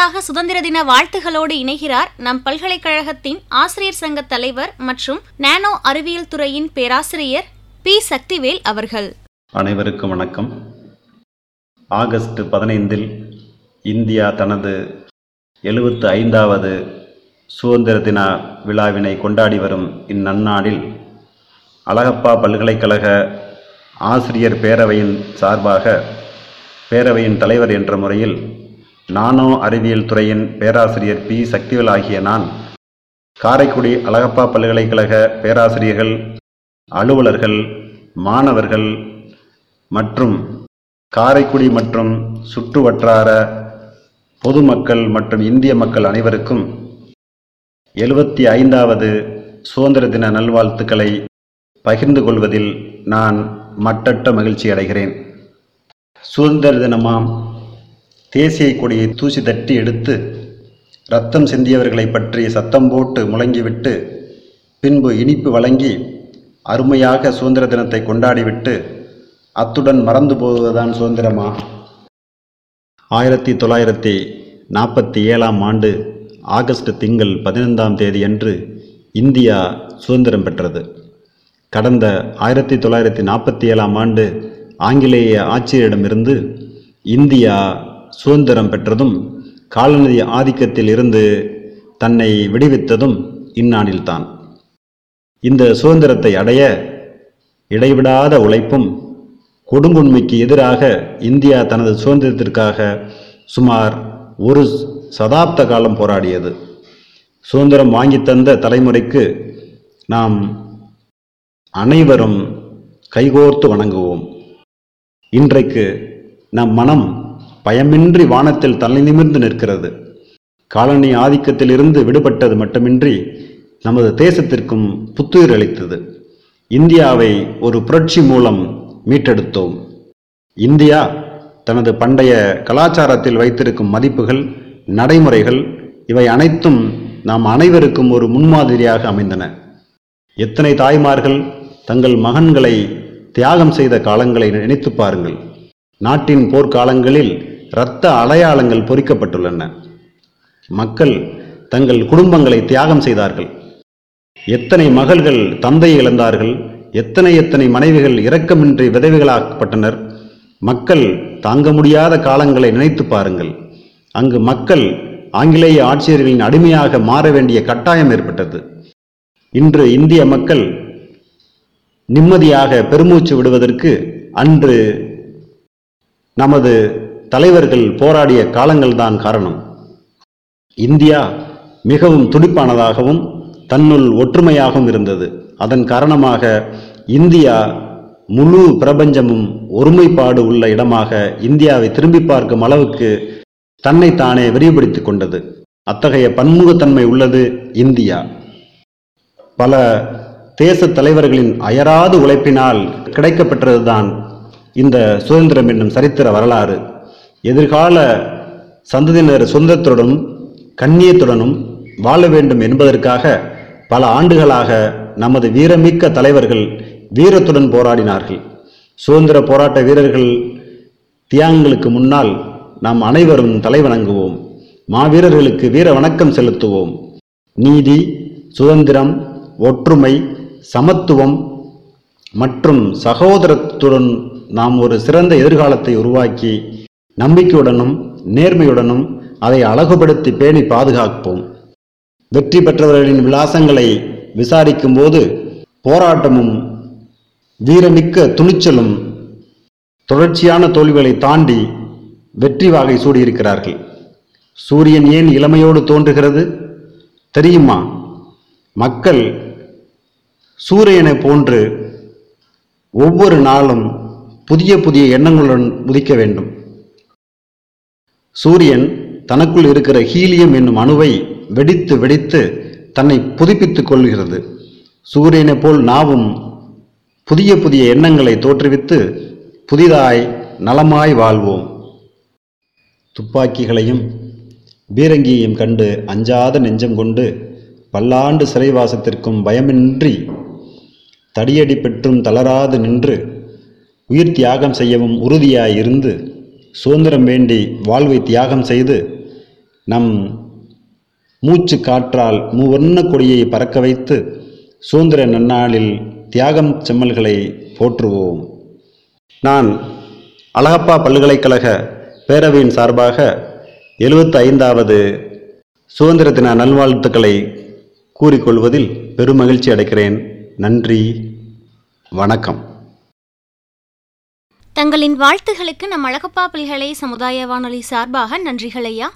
முன்னதாக சுதந்திர தின வாழ்த்துகளோடு இணைகிறார் நம் பல்கலைக்கழகத்தின் ஆசிரியர் சங்க தலைவர் மற்றும் நானோ அறிவியல் துறையின் பேராசிரியர் பி. சக்திவேல் அவர்கள். அனைவருக்கும் வணக்கம். ஆகஸ்ட் பதினைந்தில் இந்தியா தனது எழுபத்து ஐந்தாவது சுதந்திர தின விழாவினை கொண்டாடி வரும் இந்நன்னாளில் அழகப்பா பல்கலைக்கழக ஆசிரியர் பேரவையின் சார்பாக பேரவையின் தலைவர் என்ற முறையில் நானோ அறிவியல் துறையின் பேராசிரியர் பி. சக்திவேல் ஆகிய நான் காரைக்குடி அழகப்பா பல்கலைக்கழக பேராசிரியர்கள் அலுவலர்கள் மாணவர்கள் மற்றும் காரைக்குடி மற்றும் சுற்றுவட்டார பொதுமக்கள் மற்றும் இந்திய மக்கள் அனைவருக்கும் எழுபத்தி ஐந்தாவது சுதந்திர தின நல்வாழ்த்துக்களை பகிர்ந்து கொள்வதில் நான் மட்டற்ற மகிழ்ச்சி அடைகிறேன் சுதந்திர தினமாம் தேசிய கொடியை தூசி தட்டி எடுத்து ரத்தம் சிந்தியவர்களை பற்றி சத்தம் போட்டு முழங்கிவிட்டு பின்பு இனிப்பு வழங்கி அருமையாக சுதந்திர தினத்தை கொண்டாடிவிட்டு அத்துடன் மறந்து போவதுதான் சுதந்திரமா? ஆயிரத்தி தொள்ளாயிரத்தி நாற்பத்தி ஏழாம் ஆண்டு ஆகஸ்ட் திங்கள் பதினைந்தாம் தேதியன்று இந்தியா சுதந்திரம் பெற்றது. கடந்த ஆயிரத்தி தொள்ளாயிரத்தி நாற்பத்தி ஏழாம் ஆண்டு ஆங்கிலேய ஆட்சியரிடமிருந்து இந்தியா சுதந்திரம் பெற்றதும் காலநிதி ஆதிக்கத்தில் இருந்து தன்னை விடுவித்ததும் இந்நாளில்தான். இந்த சுதந்திரத்தை அடைய இடைவிடாத உழைப்பும் கொடுங்குண்மைக்கு எதிராக இந்தியா தனது சுதந்திரத்திற்காக சுமார் ஒரு சதாப்த காலம் போராடியது. சுதந்திரம் வாங்கி தந்த தலைமுறைக்கு நாம் அனைவரும் கைகோர்த்து வணங்குவோம். இன்றைக்கு நம் மனம் பயமின்றி வானத்தில் தலை நிமிர்ந்து நிற்கிறது. காலனி ஆதிக்கத்திலிருந்து விடுபட்டது மட்டுமின்றி நமது தேசத்திற்கும் புத்துயிர் அளித்தது. இந்தியாவை ஒரு புரட்சி மூலம் மீட்டெடுத்தோம். இந்தியா தனது பண்டைய கலாச்சாரத்தில் வைத்திருக்கும் மதிப்புகள் நடைமுறைகள் இவை அனைத்தும் நாம் அனைவருக்கும் ஒரு முன்மாதிரியாக அமைந்தன. எத்தனை தாய்மார்கள் தங்கள் மகன்களை தியாகம் செய்த காலங்களை நினைத்து பாருங்கள். நாட்டின் போர்க்காலங்களில் இரத்த அடையாளங்கள் பொறிக்கப்பட்டுள்ளன. மக்கள் தங்கள் குடும்பங்களை தியாகம் செய்தார்கள். எத்தனை மகள்கள் தந்தை இழந்தார்கள் எத்தனை எத்தனை மனைவிகள் இரக்கமின்றி விதவைகளாக்கப்பட்டனர் மக்கள் தாங்க முடியாத காலங்களை நினைத்து பாருங்கள். அங்கு மக்கள் ஆங்கிலேய ஆட்சியர்களின் அடிமையாக மாற வேண்டிய கட்டாயம் ஏற்பட்டது. இன்று இந்திய மக்கள் நிம்மதியாக பெருமூச்சு விடுவதற்கு அன்று நமது தலைவர்கள் போராடிய காலங்கள்தான் காரணம். இந்தியா மிகவும் துடிப்பானதாகவும் தன்னுள் ஒற்றுமையாகவும் இருந்தது. அதன் காரணமாக இந்தியா முழு பிரபஞ்சமும் ஒருமைப்பாடு உள்ள இடமாக இந்தியாவை திரும்பி பார்க்கும் அளவுக்கு தன்னை தானே விரிவுபடுத்திக் கொண்டது. அத்தகைய பன்முகத்தன்மை உள்ளது இந்தியா. பல தேச தலைவர்களின் அயராது உழைப்பினால் கிடைக்கப்பெற்றதுதான் இந்த சுதந்திரம் என்னும் சரித்திர வரலாறு. எதிர்கால சந்ததியினர் சுதந்திரத்துடனும் கண்ணியத்துடனும் வாழ வேண்டும் என்பதற்காக பல ஆண்டுகளாக நமது வீரமிக்க தலைவர்கள் வீரத்துடன் போராடினார்கள். சுதந்திர போராட்ட வீரர்கள் தியாகங்களுக்கு முன்னால் நாம் அனைவரும் தலைவணங்குவோம். மாவீரர்களுக்கு வீர வணக்கம் செலுத்துவோம். நீதி சுதந்திரம் ஒற்றுமை சமத்துவம் மற்றும் சகோதரத்துடன் நாம் ஒரு சிறந்த எதிர்காலத்தை உருவாக்கி நம்பிக்கையுடனும் நேர்மையுடனும் அதை அழகுபடுத்தி பேணி பாதுகாப்போம். வெற்றி பெற்றவர்களின் விலாசங்களை விசாரிக்கும் போது போராட்டமும் வீரமிக்க துணிச்சலும் தொடர்ச்சியான தோல்விகளை தாண்டி வெற்றி வாகை சூடியிருக்கிறார்கள். சூரியன் ஏன் இளமையோடு தோன்றுகிறது? தெரியுமா? மக்கள் சூரியனை போன்று ஒவ்வொரு நாளும் புதிய புதிய எண்ணங்களுடன் உதிக்க வேண்டும். சூரியன் தனக்குள் இருக்கிற ஹீலியம் என்னும் அணுவை வெடித்து வெடித்து தன்னை புதுப்பித்துக் கொள்கிறது. சூரியனைப் போல் நாவும் புதிய புதிய எண்ணங்களை தோற்றுவித்து புதிதாய் நலமாய் வாழ்வோம். துப்பாக்கிகளையும் பீரங்கியையும் கண்டு அஞ்சாத நெஞ்சம் கொண்டு பல்லாண்டு சிறைவாசத்திற்கும் பயமின்றி தடியடி பெற்றும் தளராது நின்று உயிர் தியாகம் செய்யவும் உறுதியாயிருந்து சுதந்திரம் வேண்டி வாழ்வை தியாகம் செய்து நம் மூச்சு காற்றால் மூவர்ண கொடியை பறக்க வைத்து சுதந்திர நன்னாளில் தியாகம் செம்மல்களை போற்றுவோம். நான் அழகப்பா பல்கலைக்கழக பேரவையின் சார்பாக எழுபத்தி ஐந்தாவது சுதந்திர தின நல்வாழ்த்துக்களை கூறிக்கொள்வதில் பெருமகிழ்ச்சி அடைக்கிறேன். நன்றி. வணக்கம். தங்களின் வாழ்த்துகளுக்கு நம் அழகப்பா பிள்ளைகளை சமுதாய வானொலி சார்பாக நன்றிகள் ஐயா.